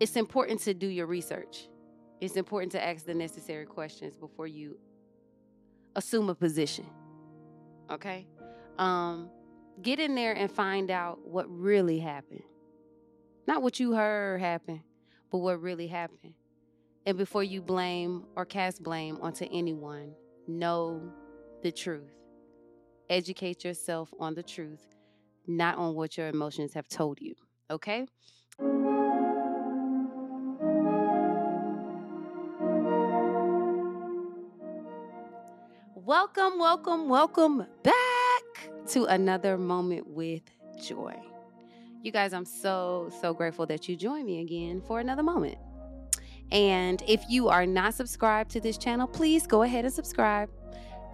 It's important to do your research. It's important to ask the necessary questions before you assume a position. Okay? Um, get in there and find out what really happened. Not what you heard happen, but what really happened. And before you blame or cast blame onto anyone, know the truth. Educate yourself on the truth, not on what your emotions have told you. Okay? Welcome, welcome, welcome back to another moment with joy. You guys, I'm so, so grateful that you join me again for another moment. And if you are not subscribed to this channel, please go ahead and subscribe.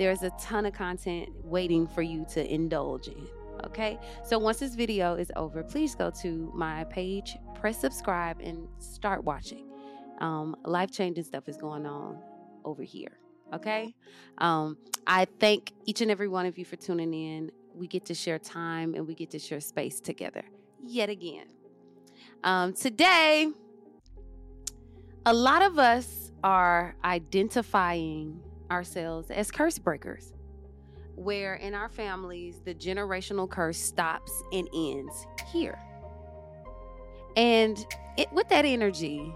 There's a ton of content waiting for you to indulge in. Okay. So once this video is over, please go to my page, press subscribe, and start watching. Um, Life changing stuff is going on over here. Okay. Um, I thank each and every one of you for tuning in. We get to share time and we get to share space together yet again. Um, today, a lot of us are identifying ourselves as curse breakers, where in our families, the generational curse stops and ends here. And it, with that energy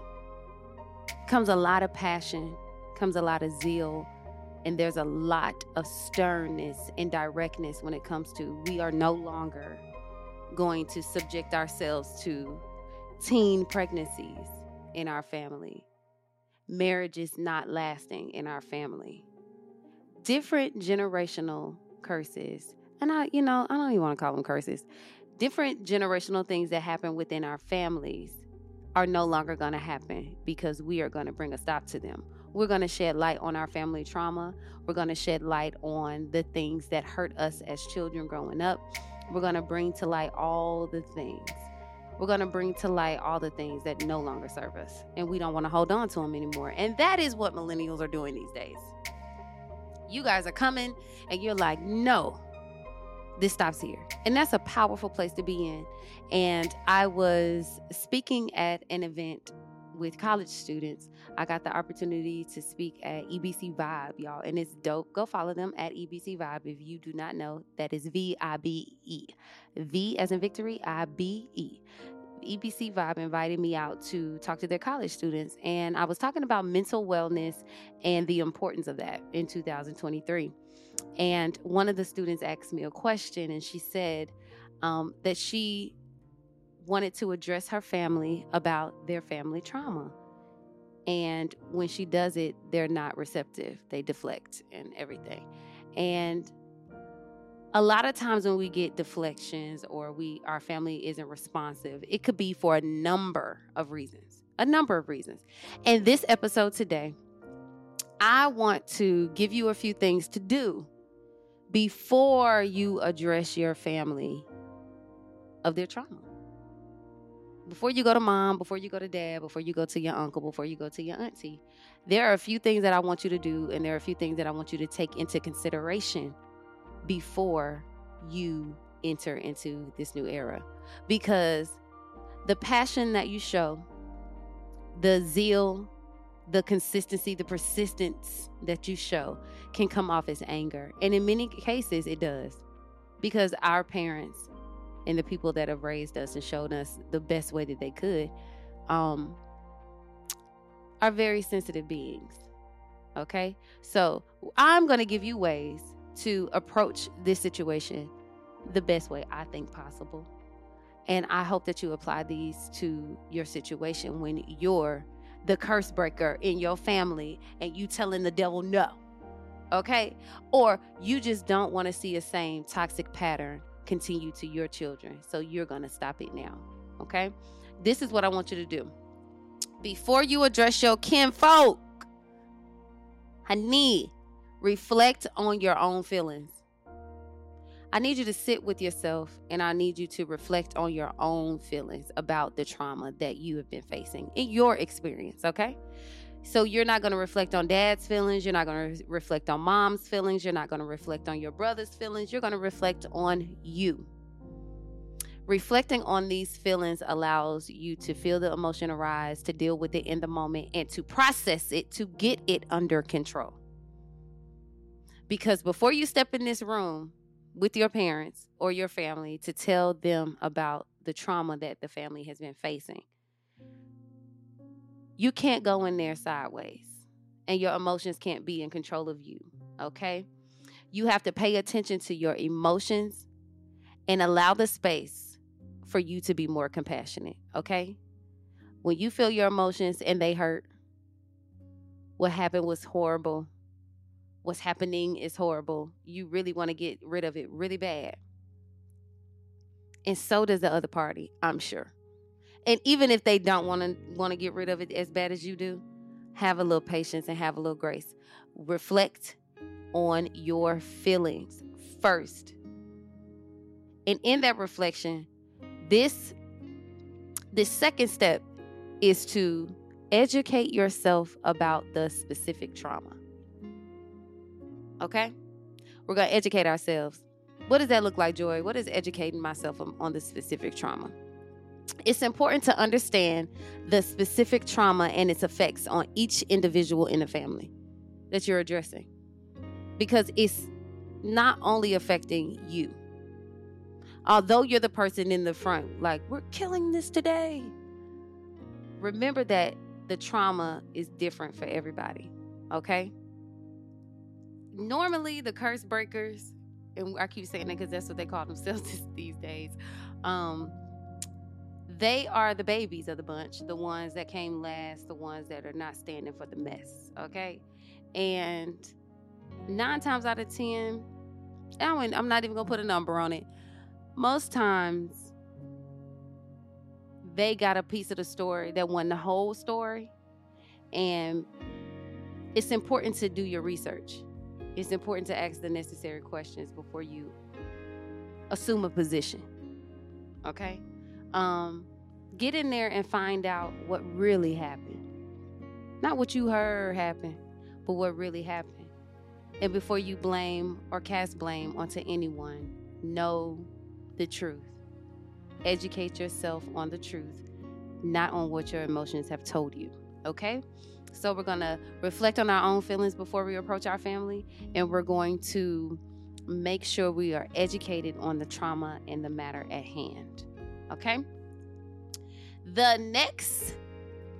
comes a lot of passion, comes a lot of zeal, and there's a lot of sternness and directness when it comes to we are no longer going to subject ourselves to teen pregnancies in our family. Marriage is not lasting in our family. Different generational curses, and I, you know, I don't even want to call them curses. Different generational things that happen within our families are no longer going to happen because we are going to bring a stop to them. We're going to shed light on our family trauma. We're going to shed light on the things that hurt us as children growing up. We're going to bring to light all the things we're going to bring to light all the things that no longer serve us and we don't want to hold on to them anymore. And that is what millennials are doing these days. You guys are coming and you're like, no, this stops here. And that's a powerful place to be in. And I was speaking at an event with college students, I got the opportunity to speak at EBC Vibe, y'all, and it's dope. Go follow them at EBC Vibe if you do not know. That is V I B E. V as in victory, I B E. EBC Vibe invited me out to talk to their college students, and I was talking about mental wellness and the importance of that in 2023. And one of the students asked me a question, and she said um, that she wanted to address her family about their family trauma. And when she does it, they're not receptive, they deflect and everything. And a lot of times when we get deflections or we our family isn't responsive, it could be for a number of reasons. A number of reasons. And this episode today, I want to give you a few things to do before you address your family of their trauma before you go to mom, before you go to dad, before you go to your uncle, before you go to your auntie, there are a few things that I want you to do, and there are a few things that I want you to take into consideration before you enter into this new era. Because the passion that you show, the zeal, the consistency, the persistence that you show can come off as anger. And in many cases, it does. Because our parents and the people that have raised us and showed us the best way that they could um, are very sensitive beings. Okay? So I'm going to give you ways to approach this situation the best way I think possible. And I hope that you apply these to your situation when you're the curse breaker in your family and you telling the devil no. Okay? Or you just don't want to see a same toxic pattern continue to your children. So you're going to stop it now. Okay? This is what I want you to do. before you address your kinfolk, honey, reflect on your own feelings. I need you to sit with yourself and I need you to reflect on your own feelings about the trauma that you have been facing in your experience, okay? So you're not going to reflect on dad's feelings, you're not going to reflect on mom's feelings, you're not going to reflect on your brother's feelings, you're going to reflect on you. Reflecting on these feelings allows you to feel the emotion arise, to deal with it in the moment, and to process it to get it under control. Because before you step in this room with your parents or your family to tell them about the trauma that the family has been facing, you can't go in there sideways, and your emotions can't be in control of you, okay? You have to pay attention to your emotions and allow the space for you to be more compassionate, okay? When you feel your emotions and they hurt, what happened was horrible. What's happening is horrible. You really want to get rid of it really bad. And so does the other party, I'm sure. And even if they don't want to want to get rid of it as bad as you do, have a little patience and have a little grace. Reflect on your feelings first. And in that reflection, this this second step is to educate yourself about the specific trauma. Okay? We're going to educate ourselves. What does that look like, Joy? What is educating myself on the specific trauma? It's important to understand the specific trauma and its effects on each individual in the family that you're addressing. Because it's not only affecting you, although you're the person in the front, like, we're killing this today, remember that the trauma is different for everybody, okay? Normally, the curse breakers, and I keep saying that because that's what they call themselves these days, um, they are the babies of the bunch, the ones that came last, the ones that are not standing for the mess, okay? And nine times out of ten, I'm not even gonna put a number on it most times they got a piece of the story that won the whole story. And it's important to do your research. It's important to ask the necessary questions before you assume a position. Okay? Um, get in there and find out what really happened. Not what you heard happen, but what really happened. And before you blame or cast blame onto anyone, know the truth. Educate yourself on the truth, not on what your emotions have told you. Okay? So we're going to reflect on our own feelings before we approach our family, and we're going to make sure we are educated on the trauma and the matter at hand. Okay? The next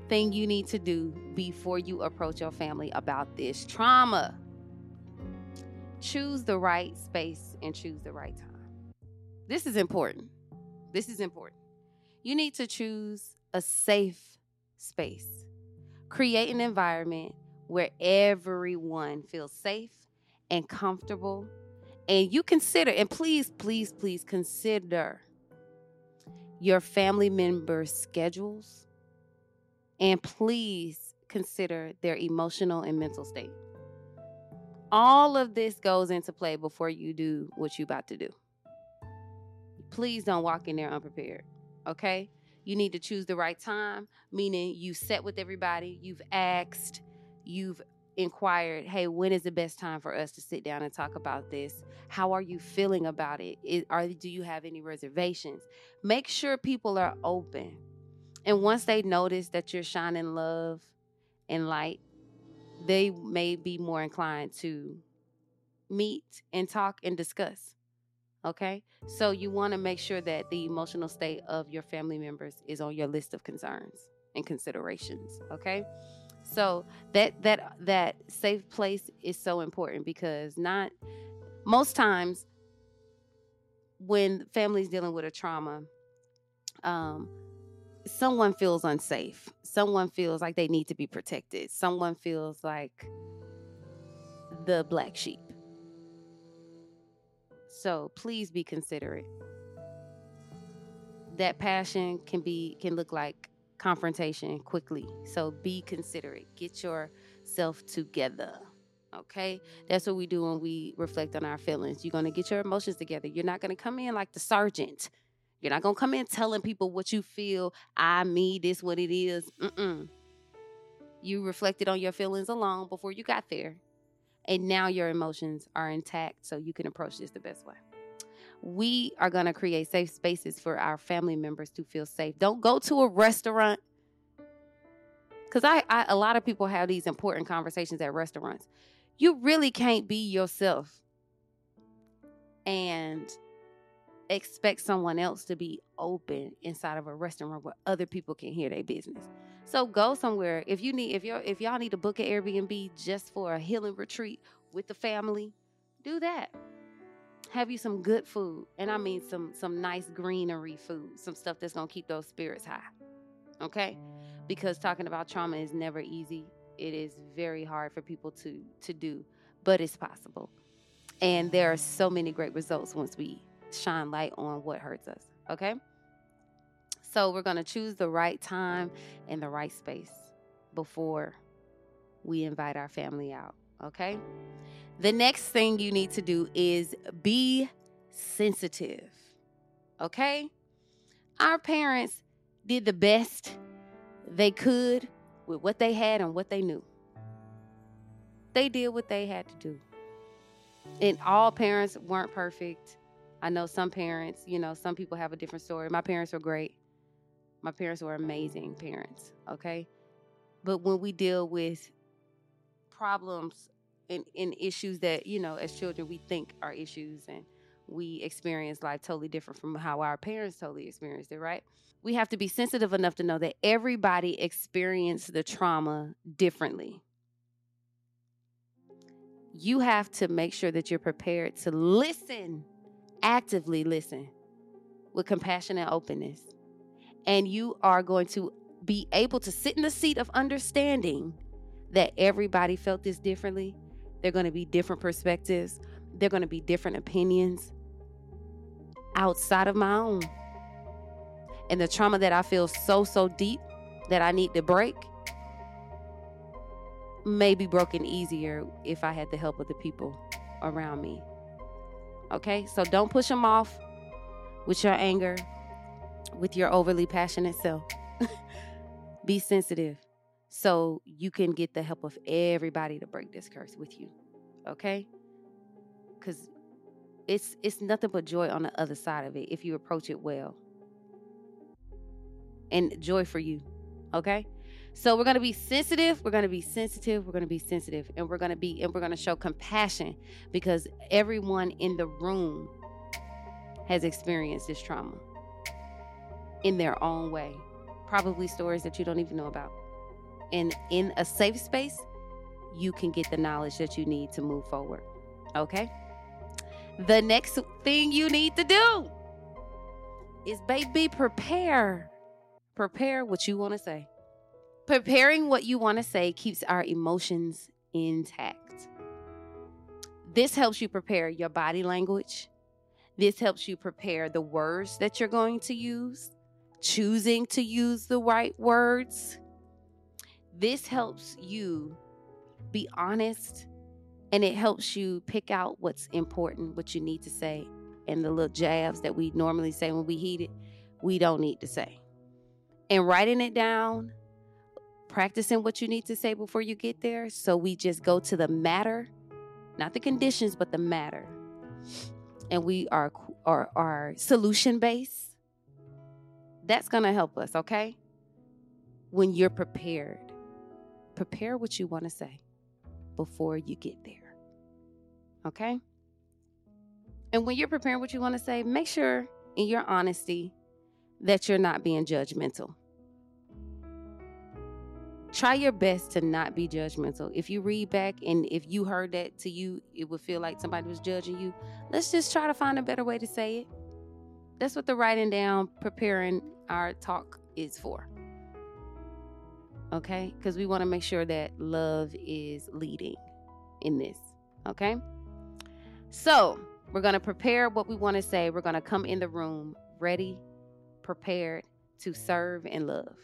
thing you need to do before you approach your family about this trauma choose the right space and choose the right time. This is important. This is important. You need to choose a safe space. Create an environment where everyone feels safe and comfortable. And you consider, and please, please, please consider your family members' schedules. And please consider their emotional and mental state. All of this goes into play before you do what you're about to do please don't walk in there unprepared. Okay? You need to choose the right time, meaning you set with everybody, you've asked, you've inquired, hey, when is the best time for us to sit down and talk about this? How are you feeling about it? Is, are, do you have any reservations? Make sure people are open. And once they notice that you're shining love and light, they may be more inclined to meet and talk and discuss. Okay. So you want to make sure that the emotional state of your family members is on your list of concerns and considerations. Okay. So that that that safe place is so important because not most times when families dealing with a trauma, um, someone feels unsafe. Someone feels like they need to be protected. Someone feels like the black sheep. So please be considerate. That passion can be can look like confrontation quickly. So be considerate. Get yourself together. Okay? That's what we do when we reflect on our feelings. You're going to get your emotions together. You're not going to come in like the sergeant. You're not going to come in telling people what you feel. I, me, this, what it is. Mm-mm. You reflected on your feelings alone before you got there. And now your emotions are intact so you can approach this the best way. We are going to create safe spaces for our family members to feel safe. Don't go to a restaurant because I, I, a lot of people have these important conversations at restaurants. You really can't be yourself and expect someone else to be open inside of a restaurant where other people can hear their business. So go somewhere. If you need if you if y'all need to book an Airbnb just for a healing retreat with the family, do that. Have you some good food. And I mean some some nice greenery food, some stuff that's to keep those spirits high. Okay? Because talking about trauma is never easy. It is very hard for people to to do, but it's possible. And there are so many great results once we shine light on what hurts us. Okay? So we're to choose the right time and the right space before we invite our family out. Okay? The next thing you need to do is be sensitive. Okay? Our parents did the best they could with what they had and what they knew. They did what they had to do. And all parents weren't perfect. I know some parents, you know, some people have a different story. My parents were great. My parents were amazing parents, okay? But when we deal with problems and, issues that, you know, as children we think are issues and we experience life totally different from how our parents totally experienced it, right? We have to be sensitive enough to know that everybody experienced the trauma differently. You have to make sure that you're prepared to listen, actively listen with compassion and openness and you are going to be able to sit in the seat of understanding that everybody felt this differently. They're going to be different perspectives, they're going to be different opinions outside of my own. And the trauma that I feel so, so deep that I need to break may be broken easier if I had the help of the people around me. Okay, so don't push them off with your anger with your overly passionate self. Be sensitive so you can get the help of everybody to break this curse with you. Okay? Cuz it's it's nothing but joy on the other side of it if you approach it well. And joy for you. Okay? So we're going to be sensitive, we're going to be sensitive, we're going to be sensitive and we're going to be and we're going to show compassion because everyone in the room has experienced this trauma in their own way, probably stories that you don't even know about. And in a safe space, you can get the knowledge that you need to move forward. Okay? The next thing you need to do is, baby, prepare. Prepare what you want to say. Preparing what you want to say keeps our emotions intact. This helps you prepare your body language. This helps you prepare the words that you're going to use choosing to use the right words. This helps you be honest and it helps you pick out what's important, what you need to say, and the little jabs that we normally say when we heat it, we don't need to say. And writing it down, practicing what you need to say before you get there. So we just go to the matter, not the conditions, but the matter. And we are, are, are solution based that's going to help us, okay? When you're prepared, prepare what you want to say before you get there, okay? And when you're preparing what you want to say, make sure in your honesty that you're not being judgmental. Try your best to not be judgmental. If you read back and if you heard that to you, it would feel like somebody was judging you. Let's just try to find a better way to say it. That's what the writing down, preparing our talk is for. Okay? Because we want to make sure that love is leading in this. Okay? So, we're going to prepare what we want to say. We're going to come in the room ready, prepared to serve and love.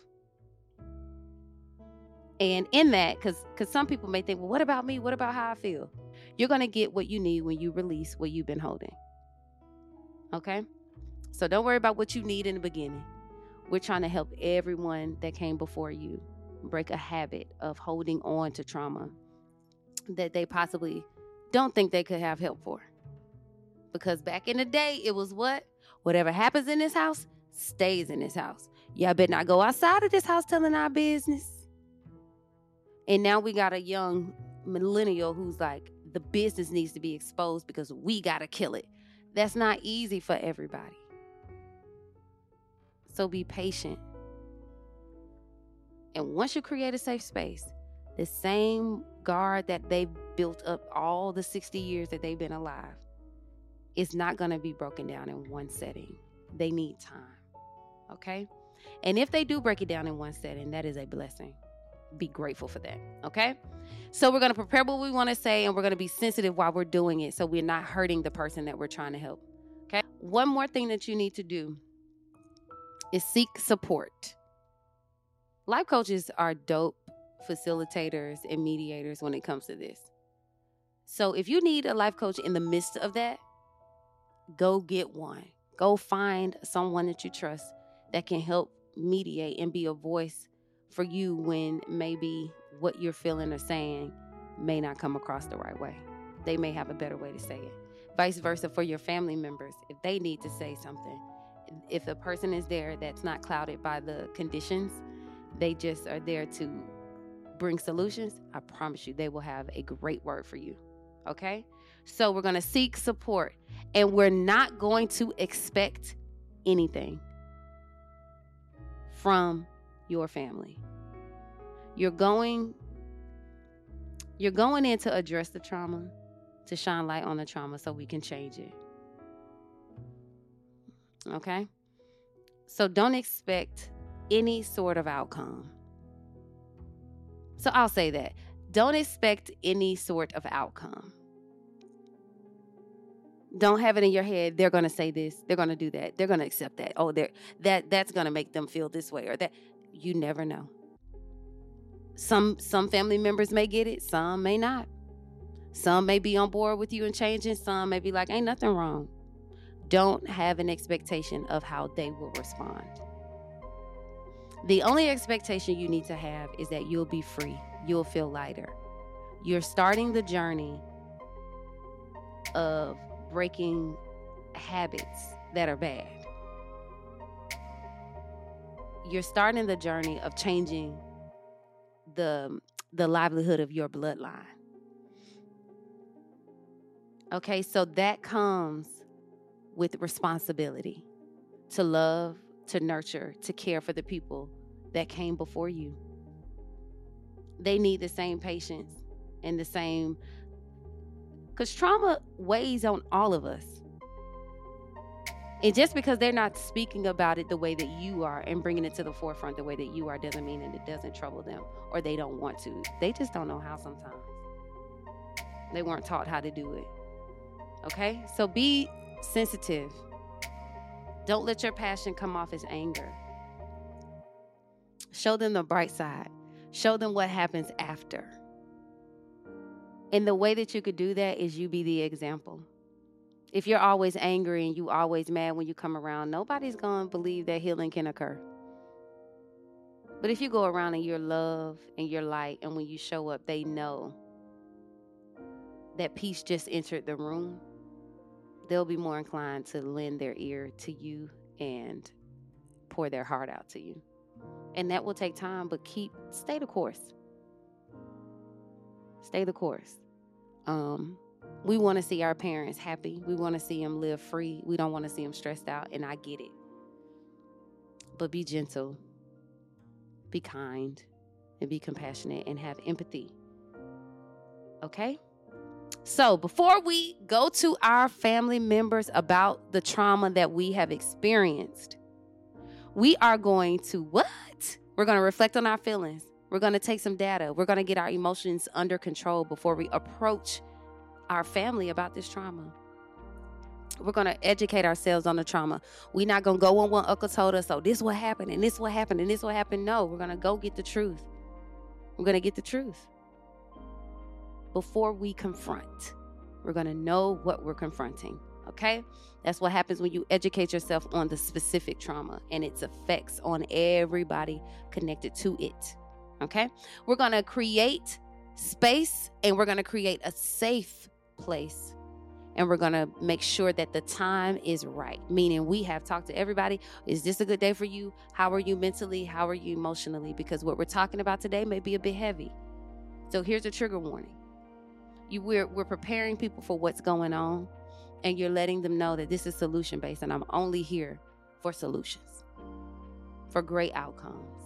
And in that, because because some people may think, well, what about me? What about how I feel? You're gonna get what you need when you release what you've been holding. Okay? So don't worry about what you need in the beginning. We're trying to help everyone that came before you break a habit of holding on to trauma that they possibly don't think they could have help for. Because back in the day, it was what? Whatever happens in this house stays in this house. Y'all better not go outside of this house telling our business. And now we got a young millennial who's like, the business needs to be exposed because we got to kill it. That's not easy for everybody. So be patient. And once you create a safe space, the same guard that they built up all the 60 years that they've been alive is not going to be broken down in one setting. They need time. Okay? And if they do break it down in one setting, that is a blessing. Be grateful for that. Okay? So we're going to prepare what we want to say and we're going to be sensitive while we're doing it so we're not hurting the person that we're trying to help. Okay? One more thing that you need to do is seek support. Life coaches are dope facilitators and mediators when it comes to this. So if you need a life coach in the midst of that, go get one. Go find someone that you trust that can help mediate and be a voice for you when maybe what you're feeling or saying may not come across the right way. They may have a better way to say it. Vice versa for your family members, if they need to say something, if a person is there that's not clouded by the conditions, they just are there to bring solutions, I promise you they will have a great word for you. Okay? So we're going to seek support and we're not going to expect anything from your family. You're going you're going in to address the trauma, to shine light on the trauma so we can change it. Okay? So don't expect any sort of outcome. So I'll say that. Don't expect any sort of outcome. Don't have it in your head they're going to say this, they're going to do that. They're going to accept that. Oh, they're that that's going to make them feel this way or that. You never know. Some some family members may get it, some may not. Some may be on board with you and changing, some may be like ain't nothing wrong. Don't have an expectation of how they will respond. The only expectation you need to have is that you'll be free, you'll feel lighter. You're starting the journey of breaking habits that are bad. You're starting the journey of changing the the livelihood of your bloodline. Okay, so that comes with responsibility to love, to nurture, to care for the people that came before you. They need the same patience and the same, because trauma weighs on all of us. And just because they're not speaking about it the way that you are and bringing it to the forefront the way that you are doesn't mean that it doesn't trouble them or they don't want to. They just don't know how sometimes. They weren't taught how to do it. Okay? So be sensitive don't let your passion come off as anger. Show them the bright side. Show them what happens after. And the way that you could do that is you be the example. If you're always angry and you always mad when you come around, nobody's going to believe that healing can occur. But if you go around and you're love and you're light, and when you show up, they know that peace just entered the room they'll be more inclined to lend their ear to you and pour their heart out to you. And that will take time, but keep stay the course. Stay the course. Um, we want to see our parents happy. We want to see them live free. We don't want to see them stressed out, and I get it. But be gentle, be kind, and be compassionate and have empathy. Okay? So, before we go to our family members about the trauma that we have experienced, we are going to what? We're going to reflect on our feelings. We're going to take some data. We're going to get our emotions under control before we approach our family about this trauma. We're going to educate ourselves on the trauma. We're not going to go on what Uncle told us, oh, this what happened, and this what happened, and this what happened. No, we're going to go get the truth. We're going to get the truth. Before we confront, we're going to know what we're confronting. Okay? That's what happens when you educate yourself on the specific trauma and its effects on everybody connected to it. Okay? We're going to create space and we're going to create a safe place and we're going to make sure that the time is right meaning we have talked to everybody is this a good day for you how are you mentally how are you emotionally because what we're talking about today may be a bit heavy so here's a trigger warning you we're, we're preparing people for what's going on and you're letting them know that this is solution based and i'm only here for solutions for great outcomes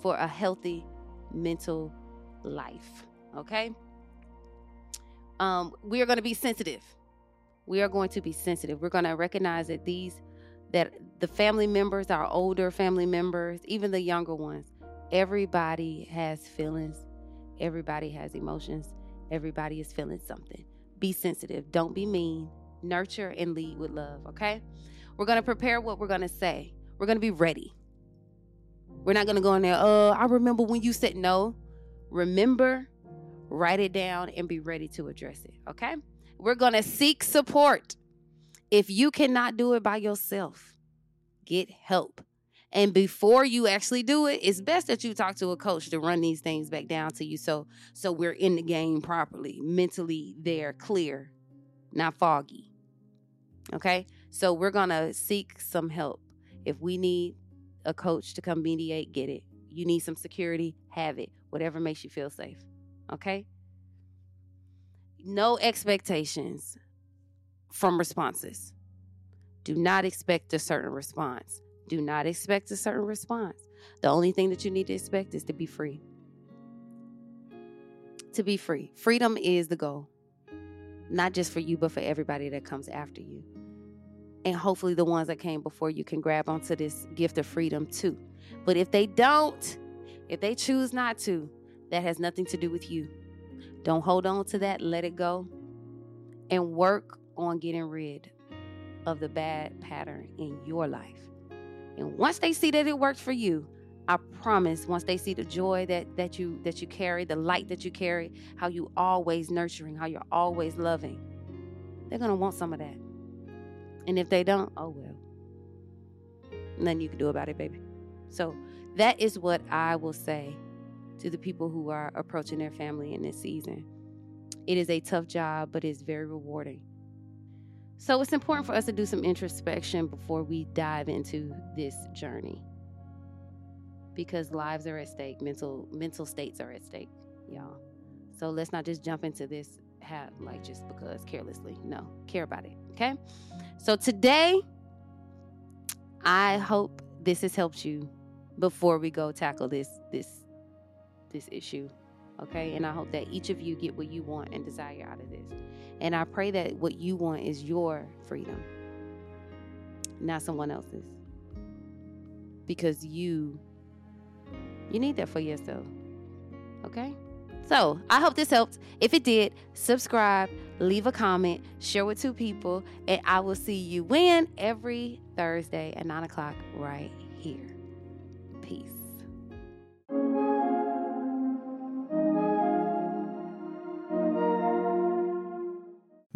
for a healthy mental life okay? Um, we are going to be sensitive. We are going to be sensitive. We're going to recognize that these that the family members our older family members even the younger ones everybody has feelings everybody has emotions everybody is feeling something. Be sensitive. Don't be mean. Nurture and lead with love okay? We're going to prepare what we're going to say. We're going to be ready. We're not going to go in there uh i remember when you said no. Remember write it down and be ready to address it okay? We're going to seek support. If you cannot do it by yourself, get help. And before you actually do it, it's best that you talk to a coach to run these things back down to you so so we're in the game properly, mentally there, clear, not foggy. Okay? So we're going to seek some help. If we need a coach to come mediate, get it. You need some security, have it. Whatever makes you feel safe. Okay? no expectations from responses. Do not expect a certain response. Do not expect a certain response. The only thing that you need to expect is to be free. To be free. Freedom is the goal, not just for you, but for everybody that comes after you. And hopefully, the ones that came before you can grab onto this gift of freedom too. But if they don't, if they choose not to, that has nothing to do with you. Don't hold on to that, let it go, and work on getting rid of the bad pattern in your life. And once they see that it works for you, I promise once they see the joy that that you that you carry, the light that you carry, how you always nurturing, how you're always loving, they're gonna want some of that. And if they don't, oh well. Nothing you can do about it, baby. So that is what I will say to the people who are approaching their family in this season. It is a tough job, but it's very rewarding. So it's important for us to do some introspection before we dive into this journey. Because lives are at stake, mental mental states are at stake, y'all. So let's not just jump into this have like just because carelessly. No, care about it. Okay? So today I hope this has helped you before we go tackle this this this issue. Okay. And I hope that each of you get what you want and desire out of this. And I pray that what you want is your freedom, not someone else's. Because you you need that for yourself. Okay? So I hope this helped. If it did, subscribe, leave a comment, share with two people, and I will see you when every Thursday at 9 o'clock right here. Peace.